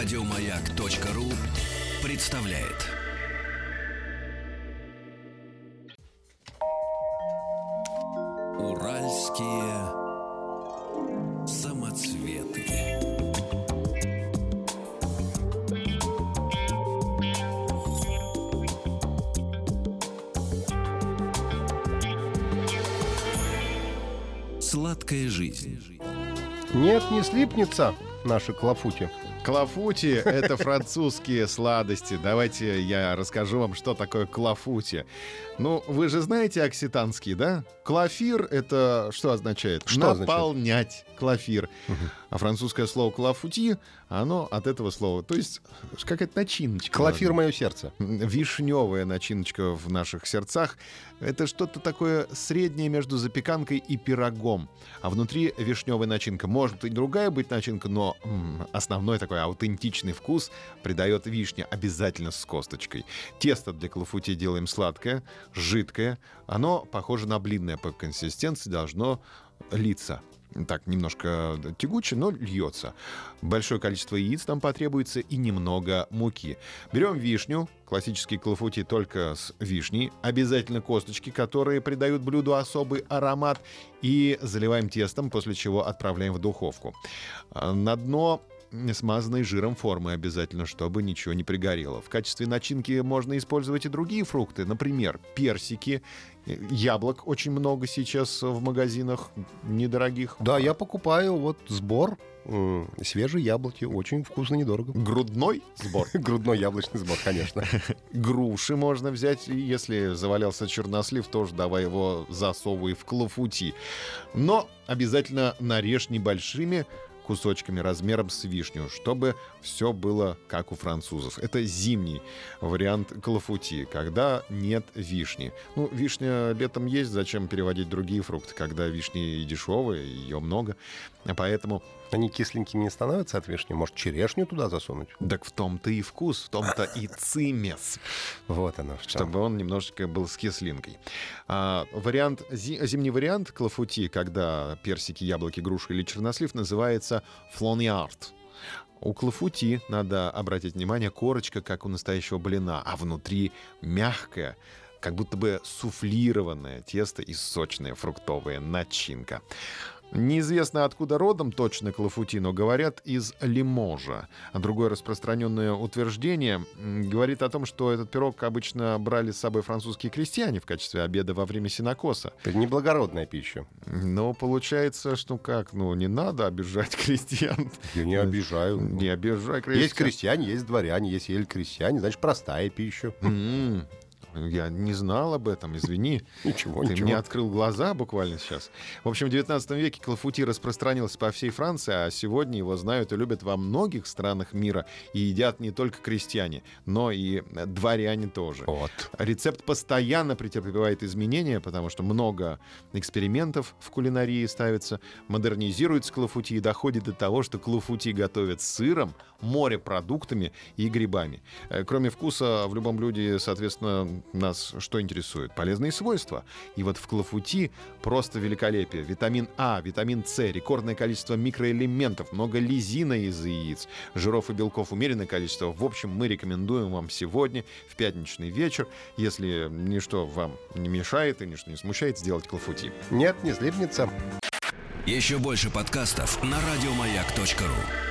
Радиомаяк.ру представляет. Уральские самоцветы. Сладкая жизнь. Нет, не слипнется наши клафути. Клафути — это французские сладости. Давайте я расскажу вам, что такое клафути. Ну, вы же знаете окситанский, да? Клафир — это что означает? Что Наполнять. означает? Клафир. А французское слово клафути, оно от этого слова. То есть какая-то начиночка. Клафир мое сердце. Вишневая начиночка в наших сердцах. Это что-то такое среднее между запеканкой и пирогом. А внутри вишневая начинка. Может и другая быть начинка, но м, основной такой аутентичный вкус придает вишня обязательно с косточкой. Тесто для клафути делаем сладкое, жидкое. Оно похоже на блинное по консистенции, должно литься так немножко тягуче, но льется. Большое количество яиц там потребуется и немного муки. Берем вишню, классический клафути только с вишней, обязательно косточки, которые придают блюду особый аромат, и заливаем тестом, после чего отправляем в духовку. А На дно смазанной жиром формы обязательно, чтобы ничего не пригорело. В качестве начинки можно использовать и другие фрукты, например, персики, э, яблок очень много сейчас в магазинах недорогих. Да, я покупаю вот сбор м, свежие яблоки. Очень вкусно, недорого. Грудной сбор. Грудной яблочный сбор, конечно. Груши можно взять, если завалялся чернослив, тоже давай его засовывай в клафути. Но обязательно нарежь небольшими кусочками размером с вишню, чтобы все было как у французов. Это зимний вариант клафути, когда нет вишни. Ну, вишня летом есть, зачем переводить другие фрукты, когда вишни дешевые, ее много. Поэтому Они кисленькими не становятся от вишни. Может, черешню туда засунуть? так в том-то и вкус, в том-то и цимес. Вот оно что. чтобы он немножечко был с кислинкой. А, вариант, зи- зимний вариант клафути, когда персики, яблоки, груши или чернослив, называется флониарт. У клафути, надо обратить внимание, корочка, как у настоящего блина, а внутри мягкая, как будто бы суфлированное тесто и сочная фруктовая начинка. Неизвестно, откуда родом точно клафути, но говорят из Лиможа. А другое распространенное утверждение говорит о том, что этот пирог обычно брали с собой французские крестьяне в качестве обеда во время синокоса. Это неблагородная пища. Но получается, что как, ну не надо обижать крестьян. Я не обижаю. Не обижай крестьян. Есть крестьяне, есть дворяне, есть ель крестьяне, значит, простая пища. Я не знал об этом, извини. Ничего, Ты ничего. мне открыл глаза буквально сейчас. В общем, в 19 веке клафути распространился по всей Франции, а сегодня его знают и любят во многих странах мира. И едят не только крестьяне, но и э, дворяне тоже. Вот. Рецепт постоянно претерпевает изменения, потому что много экспериментов в кулинарии ставится, модернизируется клафути и доходит до того, что клафути готовят с сыром, морепродуктами и грибами. Э, Кроме вкуса, в любом блюде, соответственно, нас что интересует? Полезные свойства. И вот в клафути просто великолепие. Витамин А, витамин С, рекордное количество микроэлементов, много лизина из яиц, жиров и белков умеренное количество. В общем, мы рекомендуем вам сегодня, в пятничный вечер, если ничто вам не мешает и ничто не смущает, сделать клафути. Нет, не слипнется. Еще больше подкастов на радиомаяк.ру.